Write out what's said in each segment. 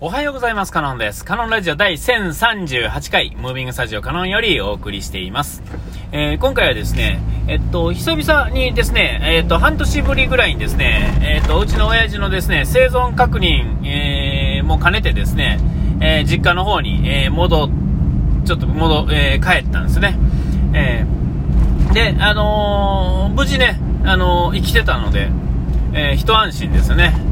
おはようございます。カノンです。カノンラジオ第1038回、ムービングスタジオカノンよりお送りしています。えー、今回はですね、えっと、久々にですね、えっと、半年ぶりぐらいにですね、えっと、うちの親父のですね、生存確認、えー、も兼ねてですね、えー、実家の方に、えー、戻、ちょっと戻、えー、帰ったんですね。えー、で、あのー、無事ね、あのー、生きてたので、えー、一安心ですね。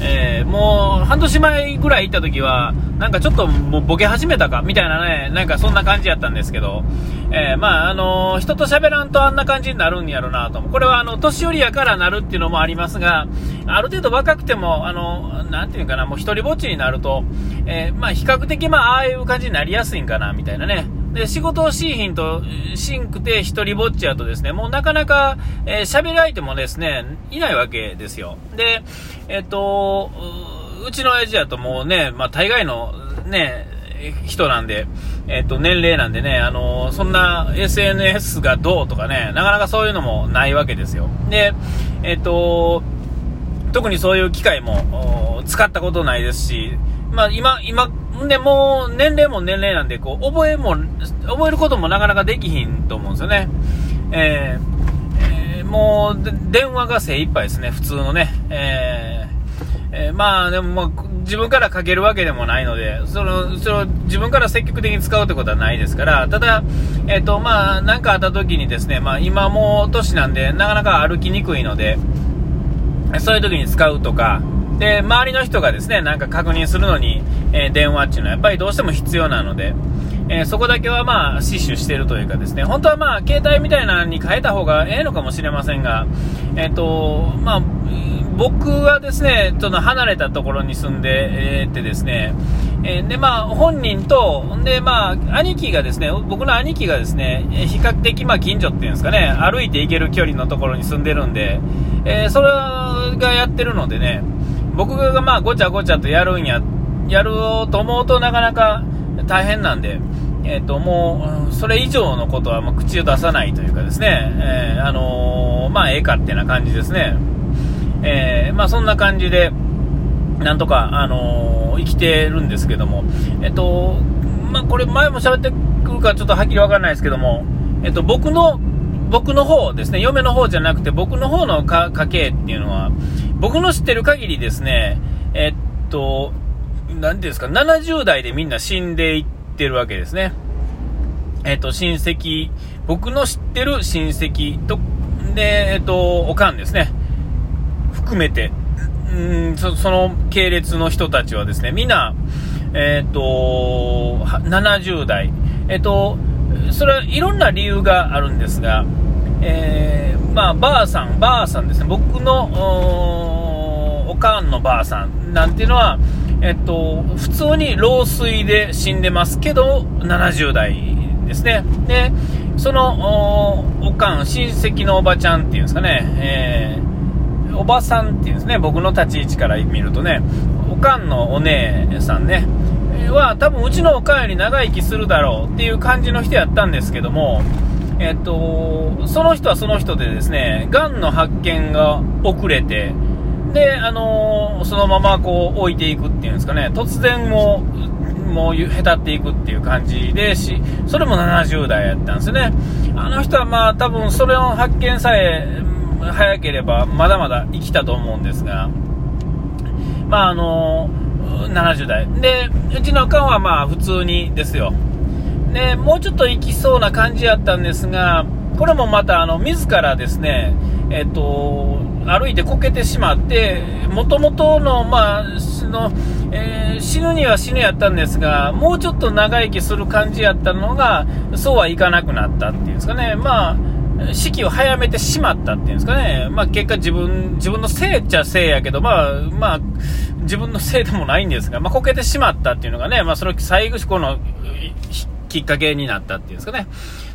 えー、もう半年前ぐらい行った時は、なんかちょっともうボケ始めたかみたいなね、なんかそんな感じやったんですけど、えー、まあ、あのー、人と喋らんとあんな感じになるんやろうなと。これはあの、年寄りやからなるっていうのもありますが、ある程度若くても、あの、なんていうかな、もう一人ぼっちになると、えまあ、比較的まあ、ああいう感じになりやすいんかな、みたいなね。で、仕事をしいひんと、しんくて一人ぼっちやとですね、もうなかなか、えー、喋る相手もですね、いないわけですよ。で、えっ、と、うちの親父やともうね、まあ大概のね、人なんで、えっ、と、年齢なんでね、あのそんな SNS がどうとかね、なかなかそういうのもないわけですよ。で、えっ、と、特にそういう機会も使ったことないですし、まあ今、今、で、もう年齢も年齢なんで、こう、覚えも、覚えることもなかなかできひんと思うんですよね。えー、えー、もう、電話が精一杯ですね、普通のね。えー、えー、まあ、でも、まあ、自分からかけるわけでもないので、その、その、自分から積極的に使うってことはないですから、ただ、えっ、と、まあ、なんかあった時にですね、まあ、今もう年なんで、なかなか歩きにくいので、そういう時に使うとか、で、周りの人がですね、なんか確認するのに、えー、電話っていうのはやっぱりどうしても必要なので、えー、そこだけはまあ死守してるというかですね、本当はまあ携帯みたいなのに変えた方がええのかもしれませんが、えっ、ー、と、まあ、僕はですね、ちょっと離れたところに住んで、えー、てですね、え、で、まあ、本人と、で、まあ、兄貴がですね、僕の兄貴がですね、比較的、まあ、近所っていうんですかね、歩いて行ける距離のところに住んでるんで、え、それがやってるのでね、僕がまあごちゃごちゃとやるんや、やろうと思うとなかなか大変なんで、えっ、ー、と、もう、それ以上のことはま口を出さないというかですね、えー、あのー、まあ、ええかってな感じですね。えまあ、そんな感じで、なんとか、あの生きてるんですけども、えっと、まあ、これ前も喋ってくるかちょっとはっきりわかんないですけども、えっと、僕の、僕の方ですね、嫁の方じゃなくて僕の方の家系っていうのは、僕の知ってる限りですね、えっと、なんていうんですか、70代でみんな死んでいってるわけですね。えっと、親戚、僕の知ってる親戚と、で、えっと、おかんですね。含めて、うんそその系列の人たちはですね、みんな、えっと、70代。えっと、それはいろんな理由があるんですが、えー、まあ、ばあさん、ばあさんですね、僕のおかんのばあさんなんていうのは、えっと、普通に老衰で死んでますけど、70代ですね。で、そのおかん、親戚のおばちゃんっていうんですかね、えー、おばさんっていうんですね、僕の立ち位置から見るとね、おかんのお姉さんね、は多分うちのおかんより長生きするだろうっていう感じの人やったんですけども、えっと、その人はその人でですね、がんの発見が遅れて、で、あのー、そのままこう置いていくっていうんですかね、突然もう、もうへたっていくっていう感じでし、それも70代やったんですね。あの人はまあ多分それの発見さえ早ければまだまだ生きたと思うんですが、まああのー、70代。で、うちのおかんはまあ普通にですよ。で、もうちょっと行きそうな感じやったんですが、これもまた、あの、自らですね、えっと、歩いてこけてしまって、もともとの、まあ、その、えー、死ぬには死ぬやったんですが、もうちょっと長生きする感じやったのが、そうはいかなくなったっていうんですかね。まあ、死期を早めてしまったっていうんですかね。まあ結果自分、自分のせいっちゃせいやけど、まあ、まあ、自分のせいでもないんですが、まあこけてしまったっていうのがね、まあその最後、この、きっかけになったっていうんですかね。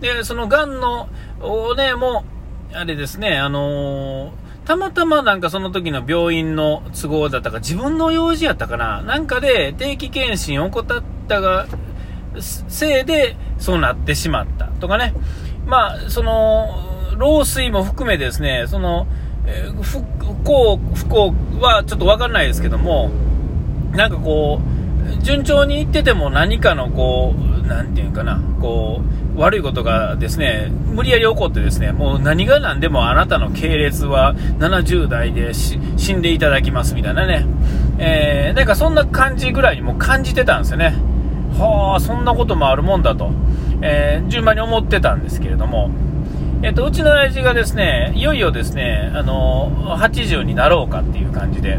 で、その癌の、おね、もあれですね、あのー、たまたまなんかその時の病院の都合だったか、自分の用事やったかな、なんかで定期検診を怠ったが、せいでそうなってしまったとかね。まあ、その、老衰も含めですね、その、不幸、不幸はちょっとわかんないですけども、なんかこう、順調にいってても何かのこう、なんていうかな、こう、悪いことがですね、無理やり起こってですね、もう何が何でもあなたの系列は70代で死んでいただきますみたいなね、えー、なんかそんな感じぐらいにも感じてたんですよね。はあ、そんなこともあるもんだと、えー、順番に思ってたんですけれども、えっと、うちの親父がですね、いよいよですね、あの、80になろうかっていう感じで、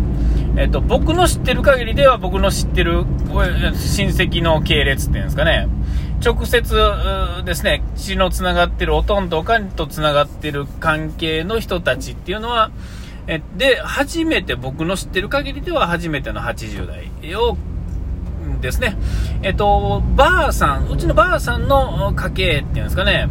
えっと、僕の知ってる限りでは僕の知ってる親戚の系列っていうんですかね、直接ですね、血のつながってる、おとんとおかんとつながってる関係の人たちっていうのは、えで、初めて僕の知ってる限りでは初めての80代をですね、えっと、ばあさん、うちのばあさんの家系っていうんですかね、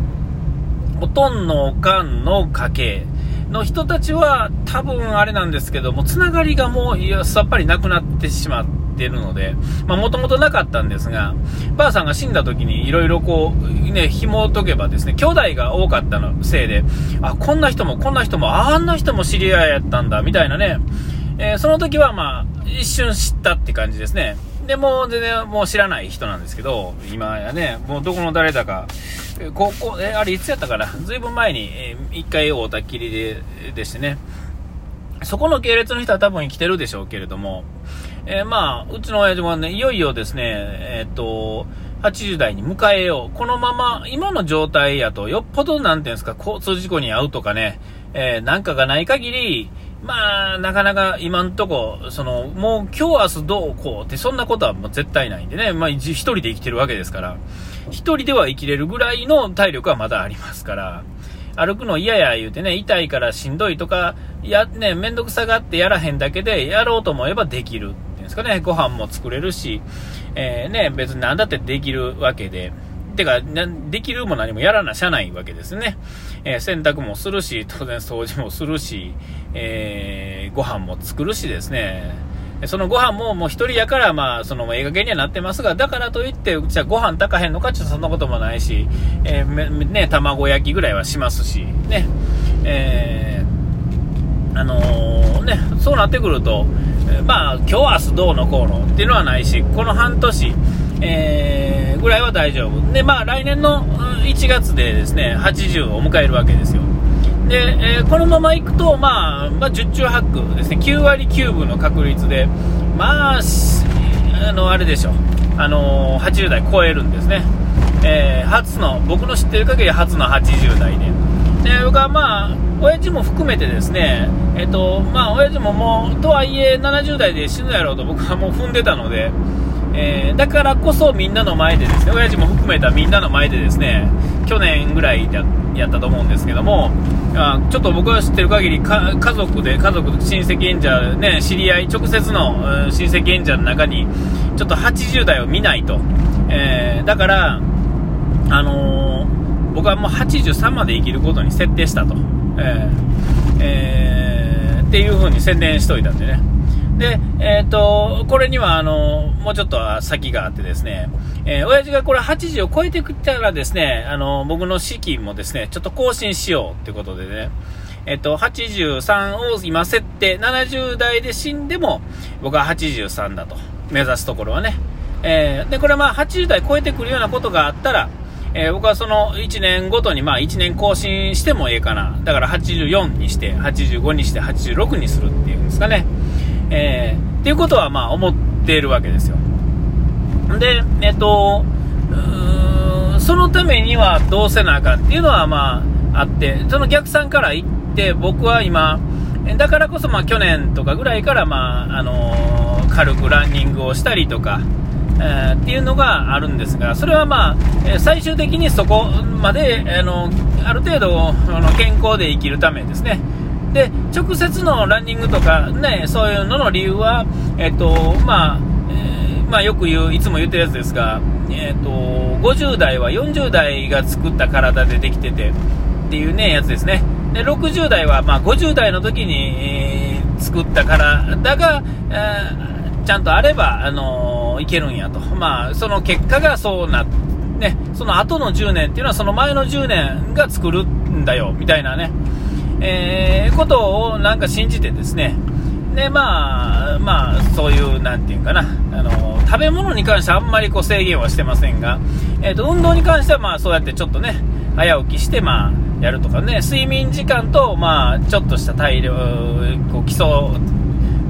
おとんのおかんの家系の人たちは多分あれなんですけども、つながりがもうさっぱりなくなってしまってるので、まもともとなかったんですが、ばあさんが死んだ時にいろいろこう、ね、紐解けばですね、兄弟が多かったのせいで、あ、こんな人もこんな人も、あんな人も知り合いやったんだ、みたいなね、えー、その時はまあ、一瞬知ったって感じですね。で、も全然もう知らない人なんですけど、今やね、もうどこの誰だか、高校、え、あれいつやったかな？ずいぶん前に、えー、一回会うたっきりで、でしてね。そこの系列の人は多分生きてるでしょうけれども、えー、まあ、うちの親父もね、いよいよですね、えー、っと、80代に迎えよう。このまま、今の状態やと、よっぽど、なんていうんですか、交通事故に遭うとかね、えー、なんかがない限り、まあ、なかなか今んとこ、その、もう今日明日どうこうって、そんなことはもう絶対ないんでね、まあ一人で生きてるわけですから、一人では生きれるぐらいの体力はまだありますから、歩くの嫌や言うてね、痛いからしんどいとか、や、ね、めんどくさがってやらへんだけで、やろうと思えばできるっていうんですかね、ご飯も作れるし、えー、ね、別に何だってできるわけで、てか、できるも何もやらなしゃないわけですね。えー、洗濯もするし、当然掃除もするし、えー、ご飯も作るしですね。そのご飯ももう一人やから、まあ、その映画系にはなってますが、だからといって、じゃあご飯炊かへんのかちょっとそんなこともないし、えー、ね、卵焼きぐらいはしますし、ね、えー、あのー、ね、そうなってくると、まあ、今日明日どうのこうのっていうのはないし、この半年、えー、ぐらいは大丈夫。で、まあ、来年の1月でですね、80を迎えるわけですよ。で、えー、このままいくと、まあ、まあ、十中八九ですね、9割9分の確率で、まあ、あの、あれでしょ、あのー、80代超えるんですね。えー、初の、僕の知ってる限り初の80代で。で、僕はまあ、親父も含めてですね、えっ、と、まあ、親父ももう、とはいえ70代で死ぬやろうと僕はもう踏んでたので、えー、だからこそみんなの前でですね、親父も含めたみんなの前でですね、去年ぐらいやったと思うんですけども、あちょっと僕が知ってる限り家族で、家族、親戚演者、ね、知り合い、直接の親戚演者の中に、ちょっと80代を見ないと。えー、だから、あのー、僕はもう83まで生きることに設定したと。えー、えー、っていう風に宣伝しといたんでね。で、えっ、ー、と、これには、あの、もうちょっと先があってですね、えー、親父がこれ80を超えてきたらですね、あの、僕の資金もですね、ちょっと更新しようってことでね、えっ、と、83を今設定、70代で死んでも、僕は83だと、目指すところはね。えー、で、これはまあ80代超えてくるようなことがあったら、えー、僕はその1年ごとにまあ1年更新してもええかな。だから84にして、85にして、86にするっていうんですかね。えー、っていうことはまあ思っているわけですよ。で、えっと、そのためにはどうせなあかんっていうのはまああって、その逆算から言って僕は今、だからこそまあ去年とかぐらいからまあ、あのー、軽くランニングをしたりとか、えー、っていうのがあるんですが、それはまあ、最終的にそこまで、あのある程度あの健康で生きるためですね。で直接のランニングとか、ね、そういうのの理由は、えっとまあえー、まあ、よく言う、いつも言ってるやつですが、えっと50代は40代が作った体でできててっていう、ね、やつですね。で60代は、まあ、50代の時に、えー、作った体が、えー、ちゃんとあれば、あの、いけるんやと、まあ、その結果がそうなね、その後の10年っていうのはその前の10年が作るんだよみたいなね、えー、ことをなんか信じてですね、で、まあ、まあ、そういう、なんていうかな、あの、食べ物に関してはあんまりこう制限はしてませんが、えっ、ー、と、運動に関してはまあ、そうやってちょっとね、早起きして、まあ、やるとかね、睡眠時間と、まあ、ちょっとした体力、こう、基礎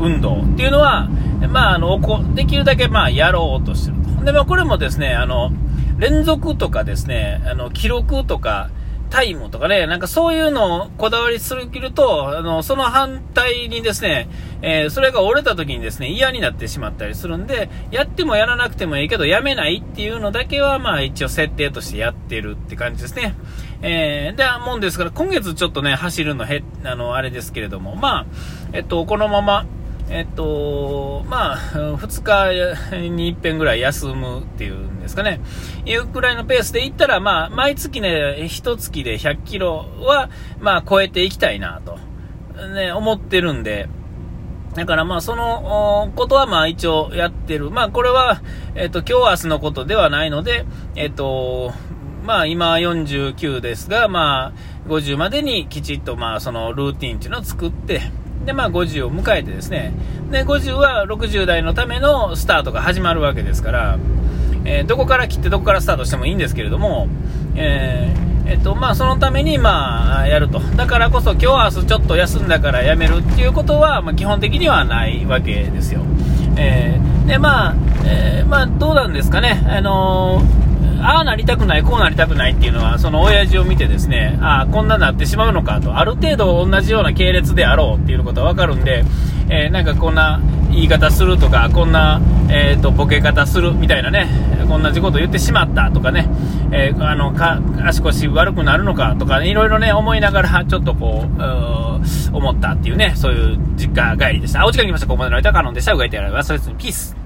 運動っていうのは、まあ、あの、できるだけ、まあ、やろうとしてると。で、まあ、これもですね、あの、連続とかですね、あの、記録とか、タイムとかね、なんかそういうのをこだわりすぎると、あの、その反対にですね、えー、それが折れた時にですね、嫌になってしまったりするんで、やってもやらなくてもいいけど、やめないっていうのだけは、まあ一応設定としてやってるって感じですね。えー、で、もんですから、今月ちょっとね、走るのへ、あの、あれですけれども、まあ、えっと、このまま、えっと、まあ、2日に一遍ぐらい休むっていうんですかね、いうくらいのペースでいったら、まあ、毎月ね、1月で100キロは、まあ、超えていきたいなと、ね、思ってるんで、だからまあ、そのことはまあ一応やってる。まあ、これは、えっと、今日明日のことではないので、えっと、まあ今49ですが、まあ50までにきちっとまあそのルーティンっていうのを作って、で、まあ、50を迎えてですね、で、50は60代のためのスタートが始まるわけですから、えー、どこから切ってどこからスタートしてもいいんですけれども、えー、えっと、まあ、そのために、まあ、やると。だからこそ、今日明日ちょっと休んだからやめるっていうことは、まあ、基本的にはないわけですよ。えー、で、まあ、えー、まあ、どうなんですかね。あのーああなりたくない、こうなりたくないっていうのは、その親父を見てですね、ああ、こんななってしまうのかと、ある程度同じような系列であろうっていうことはわかるんで、えー、なんかこんな言い方するとか、こんな、えーと、ボケ方するみたいなね、同じこと言ってしまったとかね、えー、あのか足腰悪くなるのかとか、ね、いろいろね、思いながら、ちょっとこう、思ったっていうね、そういう実家帰りでした。お時間来ました。ここまでの間、カノンでした。うがいてやられます。それピース。